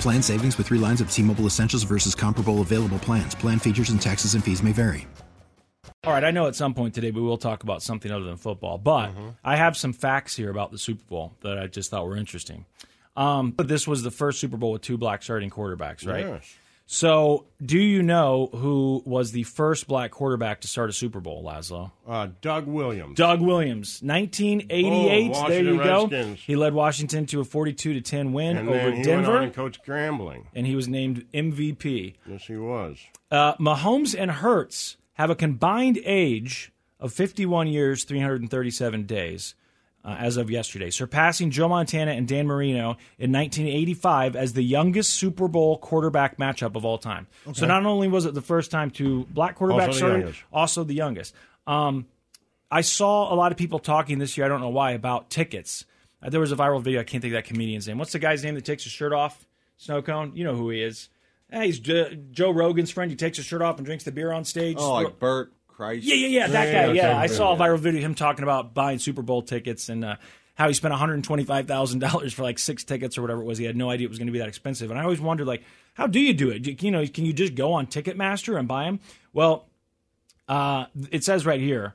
Plan savings with three lines of T Mobile Essentials versus comparable available plans. Plan features and taxes and fees may vary. All right, I know at some point today we will talk about something other than football, but Mm-hmm. I have some facts here about the Super Bowl that I just thought were interesting. Um, but this was the first Super Bowl with two black starting quarterbacks, right? Yes. So, do you know who was the first black quarterback to start a Super Bowl, Laszlo? Uh, Doug Williams. Doug Williams, 1988. Oh, there you Washington go. He led Washington to a 42 to 10 win and over Denver, and coached Grambling. and he was named MVP. Yes, he was. Uh, Mahomes and Hurts have a combined age of 51 years, 337 days uh, as of yesterday, surpassing Joe Montana and Dan Marino in 1985 as the youngest Super Bowl quarterback matchup of all time. So not only was it the first time two black quarterbacks Also the started, youngest. also the youngest. Um, I saw a lot of people talking this year. I don't know why about tickets. Uh, there was a viral video. I can't think of that comedian's name. What's the guy's name that takes his shirt off? Snow cone. You know who he is. Hey, he's Jo- Joe Rogan's friend. He takes his shirt off and drinks the beer on stage. Oh, like Bert Christ. yeah, yeah, yeah. That guy. yeah, Yeah, I saw a viral video of him talking about buying Super Bowl tickets and uh, how he spent one hundred twenty-five thousand dollars for like six tickets or whatever it was. He had no idea it was going to be that expensive. And I always wondered, like, how do you do it? You know, can you just go on Ticketmaster and buy them? Well, uh, it says right here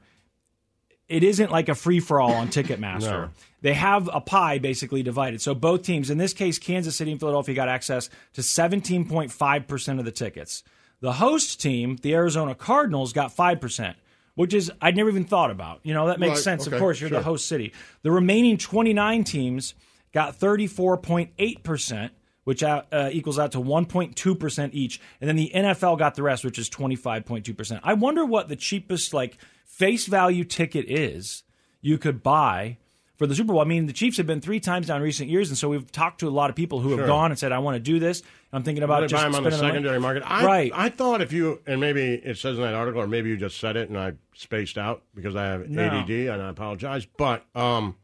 it isn't like a free for all on Ticketmaster. No. They have a pie basically divided. So both teams, in this case, Kansas City and Philadelphia, got access to 17.5% of the tickets. The host team, the Arizona Cardinals, got 5%, which is, I'd never even thought about. You know, that makes Right, sense. okay, of course, you're sure. the host city. The remaining 29 teams got 34.8%. Which out, uh, equals out to 1.2% each. And then the NFL got the rest, which is 25.2%. I wonder what the cheapest, like, face value ticket is you could buy for the Super Bowl. I mean, the Chiefs have been three times down in recent years, and so we've talked to a lot of people who have gone and said, "I want to do this." I'm thinking about just buy them on the spending money." secondary market. I, right? I thought if you, and maybe it says in that article, or maybe you just said it and I spaced out because I have No. ADD and I apologize. But um,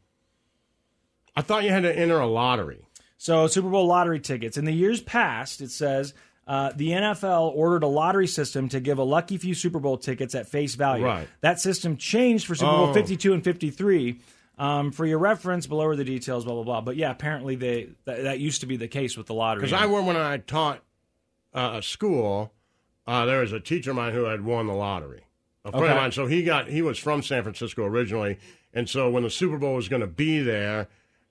I thought you had to enter a lottery. So Super Bowl lottery tickets. In the years past, it says uh, the NFL ordered a lottery system to give a lucky few Super Bowl tickets at face value. Right. That system changed for Super Bowl Oh. 52 and 53. Um, for your reference, below are the details, blah blah blah. But yeah, apparently they that, that used to be the case with the lottery. Because I went when I taught uh, a school, uh, there was a teacher of mine who had won the lottery. A friend Okay. of mine. So he got he was from San Francisco originally, and so when the Super Bowl was going to be there,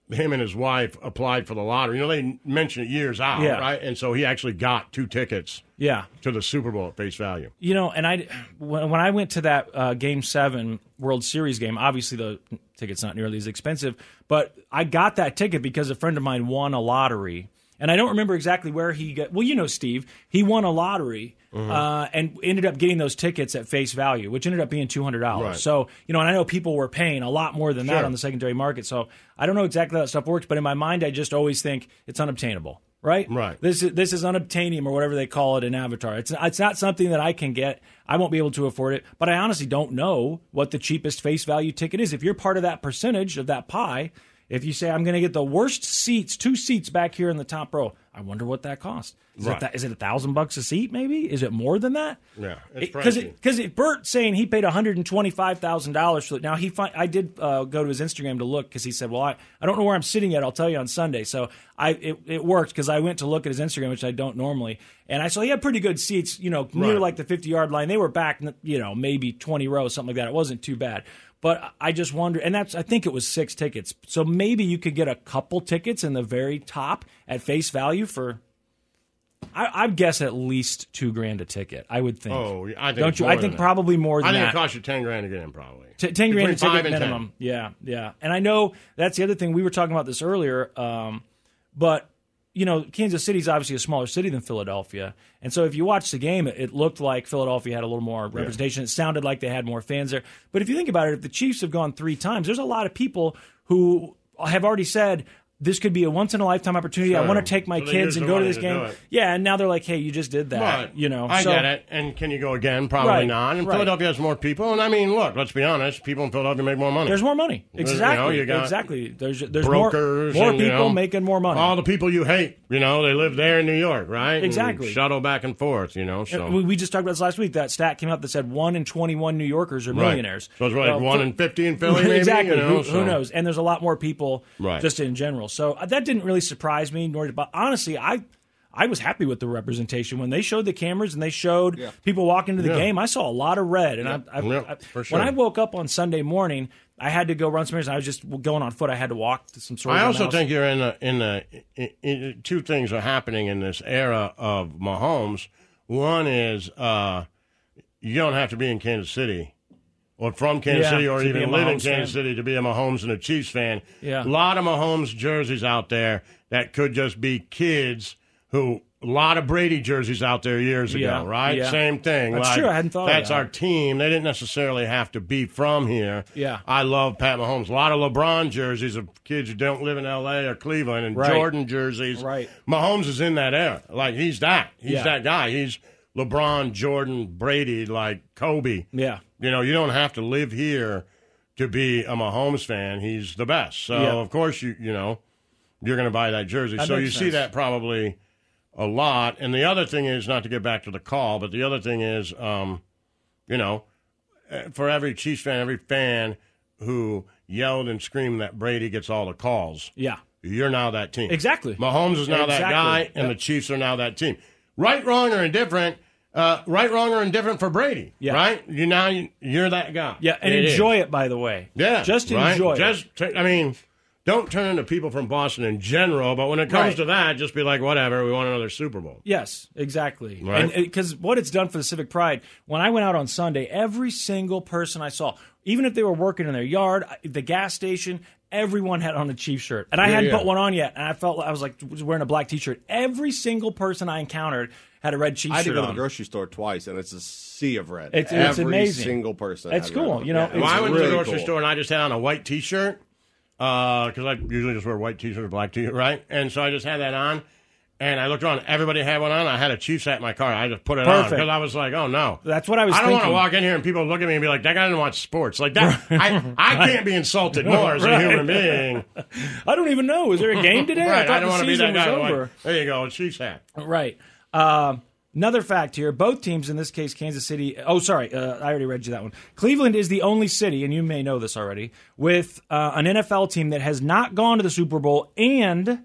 him and his wife applied for the lottery. You know, they mentioned it years out, Yeah. right? And so he actually got two tickets yeah, to the Super Bowl at face value. You know, and I when, I went to that uh, Game Seven World Series game, obviously the ticket's not nearly as expensive, but I got that ticket because a friend of mine won a lottery, and I don't remember exactly where he got. Well, you know, Steve, he won a lottery. Uh, and ended up getting those tickets at face value, which ended up being two hundred dollars. Right. So you know, and I know people were paying a lot more than that on the secondary market. So I don't know exactly how that stuff works, but in my mind, I just always think it's unobtainable. Right, Right. This is this is unobtainium or whatever they call it in Avatar. It's it's not something that I can get. I won't be able to afford it. But I honestly don't know what the cheapest face value ticket is. If you're part of that percentage of that pie, if you say I'm going to get the worst seats, two seats back here in the top row, I wonder what that cost. Is Right. it that, is it a thousand bucks a seat? Maybe is it more than that? Yeah, because because Bert saying he paid one hundred and twenty five thousand dollars for it. Now he fi- I did uh, go to his Instagram to look because he said, "Well, I, I don't know where I'm sitting yet. I'll tell you on Sunday." So I it, it worked because I went to look at his Instagram, which I don't normally, and I saw he had pretty good seats. You know, near Right. like the fifty yard line. They were back, you know, maybe twenty rows, something like that. It wasn't too bad. But I just wonder, and that's I think it was six tickets. So maybe you could get a couple tickets in the very top at face value for I, I'd guess at least two grand a ticket. I would think. Oh, I think don't you? more I than think that. probably more than I think that. it costs you ten grand to get in, probably. T- ten grand a ticket and 10. minimum. Yeah, yeah. And I know that's the other thing we were talking about this earlier. Um, but you know, Kansas City's obviously a smaller city than Philadelphia, and so if you watch the game, it, it looked like Philadelphia had a little more representation. It sounded like they had more fans there. But if you think about it, if the Chiefs have gone three times, there's a lot of people who have already said. This could be a once in a lifetime opportunity. I want to take my So kids and go to this game. Yeah, and now they're like, "Hey, you just did that." Right. You know, I so, get it. And can you go again? Probably Right. not. And Right. Philadelphia has more people. And I mean, look, let's be honest. People in Philadelphia make more money. There's more money. Exactly. you know, you got exactly. There's there's brokers, more, more and, you people know, making more money. All the people you hate, you know, they live there in New York, right? And Exactly. shuttle back and forth, you know. So We, we just talked about this last week. That stat came out that said one in 21 New Yorkers are millionaires. So it's like one in fifty in Philly, maybe. exactly. You know, who, so. who knows? And there's a lot more people Right. just in general. So uh, that didn't really surprise me. Nor, but honestly, I I was happy with the representation when they showed the cameras and they showed people walking to the Yeah. game. I saw a lot of red, and I, I, Yeah, I for sure. when I woke up on Sunday morning, I had to go run some errands. I was just going on foot. I had to walk to some sort of. I also house. think you're in the in the in, in, two things are happening in this era of Mahomes. One is uh, you don't have to be in Kansas City or from Kansas Yeah, City or even live in Kansas fan. City to be a Mahomes and a Chiefs fan. Yeah. A lot of Mahomes jerseys out there that could just be kids who. A lot of Brady jerseys out there years ago, Yeah, right? yeah. Same thing. That's like, true, I hadn't thought of That's that. our team. They didn't necessarily have to be from here. Yeah. I love Pat Mahomes. A lot of LeBron jerseys of kids who don't live in L.A. or Cleveland, and Right. Jordan jerseys. Right. Mahomes is in that era. Like he's that. He's Yeah. that guy. He's LeBron, Jordan, Brady, like Kobe. Yeah. You know, you don't have to live here to be a Mahomes fan. He's the best. So Yeah. of course you you know you're going to buy that jersey. That so you makes see that probably a lot. And the other thing is not to get back to the call, but the other thing is, um, you know, uh, for every Chiefs fan, every fan who yelled and screamed that Brady gets all the calls, Yeah. you're now that team. Exactly. Mahomes is now that guy, and Yep. the Chiefs are now that team. Right, wrong, or indifferent. Uh, right, wrong, or indifferent for Brady. Yeah. Right. You now you're that guy. Yeah, and It is. enjoy it. By the way. Yeah, Just right? enjoy it. Just, t- I mean, don't turn into people from Boston in general, but when it comes Right. to that, just be like, whatever. We want another Super Bowl. Yes, exactly. Right. Because what it's done for the Civic Pride, when I went out on Sunday, every single person I saw, even if they were working in their yard, the gas station, everyone had on a Chief shirt, and I Yeah, hadn't yeah. put one on yet, and I felt like I was like was wearing a black T-shirt. Every single person I encountered had a red Chief I had to shirt go to the grocery store twice, and it's a sea of red. It's- it's Every amazing. single person. It's cool, you know, Yeah, it's Well, I went to really the grocery cool. store and I just had on a white T-shirt uh, because I usually just wear white T-shirt or black T-shirt, right? And so I just had that on, and I looked around. Everybody had one on. I had a Chiefs hat in my car. I just put it on Perfect. because I was like, oh no, That's what I was I don't want to thinking. walk in here and people look at me and be like, that guy didn't watch sports. Like that, I I can't be insulted more as a Right. human being. I don't even know. Is there a game today? right? I thought I don't the want to be season that guy. was Like, over. there you go, a Chiefs hat. Right. Um, another fact here: both teams, in this case, Kansas City. Oh, sorry, uh, I already read you that one. Cleveland is the only city, and you may know this already, with uh, an NFL team that has not gone to the Super Bowl and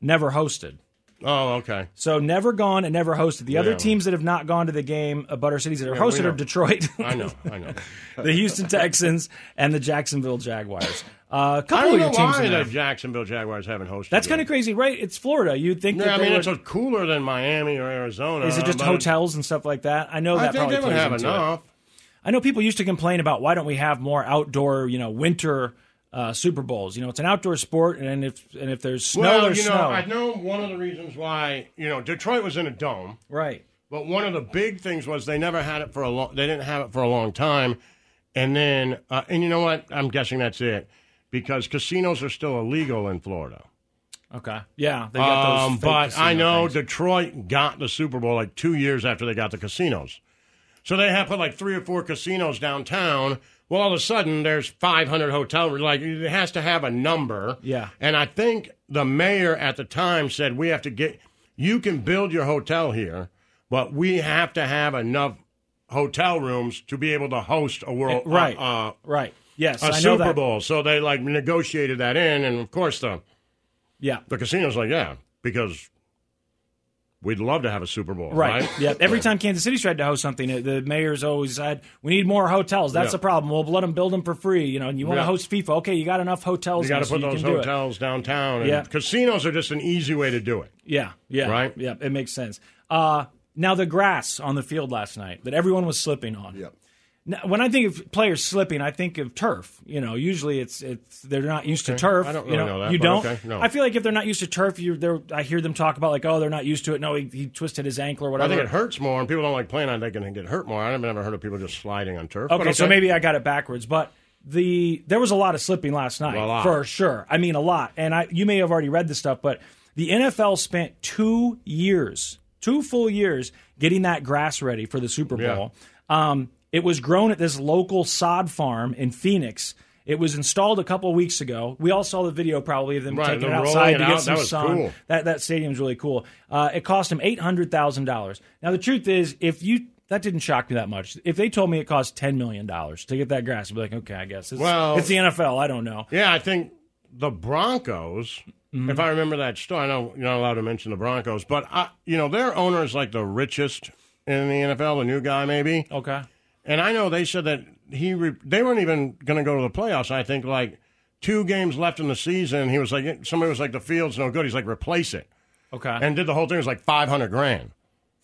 never hosted. Oh, okay. So never gone and never hosted. The other teams that have not gone to the game, uh, Butter cities that are Yeah, hosted, are Detroit, I know, I know. the Houston Texans, and the Jacksonville Jaguars. Uh, a I couple don't of know your teams why the. Jacksonville Jaguars haven't hosted. That's kind of crazy, right? It's Florida. You'd think Yeah, I mean, would, it's cooler than Miami or Arizona. is it just hotels and stuff like that? I know I that think probably they would have into it. enough. I know people used to complain about why don't we have more outdoor, you know, winter uh, Super Bowls. You know, it's an outdoor sport, and if and if there's snow, well, there's you know, snow. I know one of the reasons why you know Detroit was in a dome, right. but one of the big things was they never had it for a long. They didn't have it for a long time, and then uh, and you know what? I'm guessing that's it because casinos are still illegal in Florida. Okay. Yeah, they got those. Um, but I know things. Detroit got the Super Bowl like two years after they got the casinos. So they have put like three or four casinos downtown. Well, all of a sudden, there's 500 hotel rooms. Like it has to have a number. Yeah. And I think the mayor at the time said we have to get. You can build your hotel here, but we have to have enough hotel rooms to be able to host a world right, uh, uh, right. Yes, a I know Super that. Bowl. So they like negotiated that in, and of course the Yeah, the casino's like, yeah, because we'd love to have a Super Bowl, Right. right? Yeah. Every time Kansas City tried to host something, uh, the mayor's always said, "We need more hotels." That's Yeah. the problem. We'll let them build them for free. You know, and you want to Yeah. host FIFA? Okay, you got enough hotels. You got to put you those can do hotels downtown. And Yeah. Casinos are just an easy way to do it. Yeah. Yeah. Right? Yeah. It makes sense. Uh, now the grass on the field last night that everyone was slipping on. Yep. Now, when I think of players slipping, I think of turf. You know, usually it's it's they're not used to turf. I don't you really know that, You don't. okay, no. I feel like if they're not used to turf, you they're I hear them talk about like, oh, they're not used to it. No, he, he twisted his ankle or whatever. I think it hurts more, and people don't like playing on. it, They can get hurt more. I've never heard of people just sliding on turf. Okay, but so maybe I got it backwards, but the there was a lot of slipping last night A lot. for sure. I mean, a lot. And I you may have already read this stuff, but the NFL spent two years, two full years, getting that grass ready for the Super Yeah. Bowl. Um, it was grown at this local sod farm in Phoenix. It was installed a couple weeks ago. We all saw the video probably of them Right, taking it outside to get out. some That sun. cool. That that stadium's really cool. Uh, it cost them eight hundred thousand dollars. Now the truth is, if you that didn't shock me that much. If they told me it cost ten million dollars to get that grass, I'd be like, okay, I guess it's, Well- it's the NFL. I don't know. Yeah, I think the Broncos. Mm-hmm. If I remember that story, I know you're not allowed to mention the Broncos, but I, you know their owner is like the richest in the NFL, the new guy maybe. Okay, And I know they said that he re- they weren't even going to go to the playoffs. I think like two games left in the season, he was like somebody was like the field's no good. He's like replace it, okay, and did the whole thing it was like five hundred grand.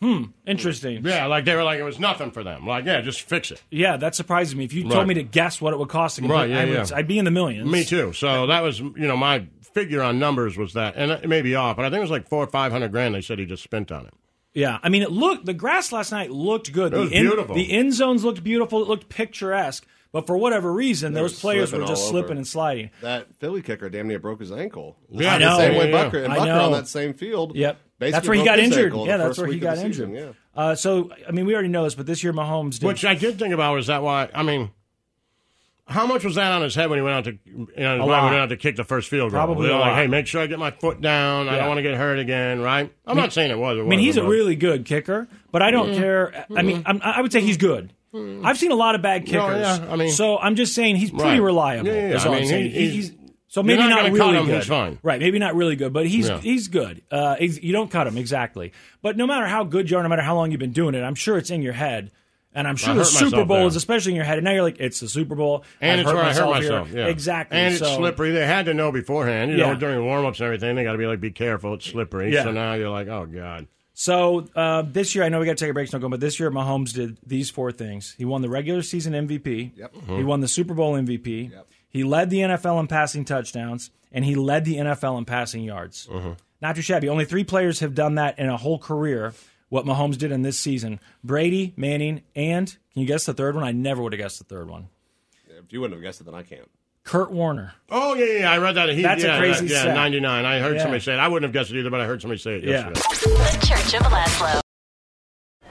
Hmm. Interesting. Yeah, like they were like it was nothing for them. Like yeah, just fix it. Yeah, that surprises me. If you Right. told me to guess what it would cost, to Right, yeah, I would, yeah. I'd be in the millions. Me too. So that was you know my figure on numbers was that, and it may be off, but I think it was like four or five hundred grand. They said he just spent on it. Yeah, I mean, it looked the grass last night looked good. It was the end, beautiful. The end zones looked beautiful. It looked picturesque. But for whatever reason, They those players were slipping just all slipping and sliding. That Philly kicker damn near broke his ankle. Yeah, I know. The same way Yeah, yeah. Butker and I Butker know. on that same field. Yep. basically that's where he broke got his injured. ankle the Yeah, that's first where he week of got the injured. season, yeah. Uh, so, I mean, we already know this, but this year Mahomes did. Which I did think about was that why I mean, how much was that on his head when he went out to you know, when he went out to kick the first field goal? Probably They were a like, lot. hey, make sure I get my foot down. I Yeah. don't want to get hurt again, right? I'm not saying it was. I mean, he's a really good kicker, but I don't mm-hmm. care. I mean, mm-hmm. I'm, I would say he's good. Mm-hmm. I've seen a lot of bad kickers. Yeah, I mean- so I'm just saying he's pretty Right. reliable. Yeah, yeah, is I all I'm mean, saying. he- He- he's- so you're maybe not not, gonna really cut him, good. he's fine. Right, maybe not really good, but he's Yeah. he's good. Uh, he's, you don't cut him exactly. But no matter how good you are, no matter how long you've been doing it, I'm sure it's in your head. And I'm sure the Super Bowl there. is especially in your head. And now you're like, it's the Super Bowl. And I've it's hurt where I hurt myself here. Yeah. Exactly. And it's slippery. They had to know beforehand. You Yeah. know, during warm ups and everything, they got to be like, be careful. It's slippery. Yeah. So now you're like, oh god. So uh, this year, I know we got to take a break, so don't go. But this year, Mahomes did these four things: he won the regular season MVP, Yep. he won the Super Bowl MVP, Yep. he led the NFL in passing touchdowns, and he led the NFL in passing yards. Not too shabby. Only three players have done that in a whole career. What Mahomes did in this season: Brady, Manning, and can you guess the third one? I never would have guessed the third one. If you wouldn't have guessed it, then I can't. Kurt Warner. Oh yeah, yeah. I read that. He, That's a yeah, crazy that- Yeah, 99. I heard Yeah. somebody say it. I wouldn't have guessed it either, but I heard somebody say it Yeah. The Church of Laszlo.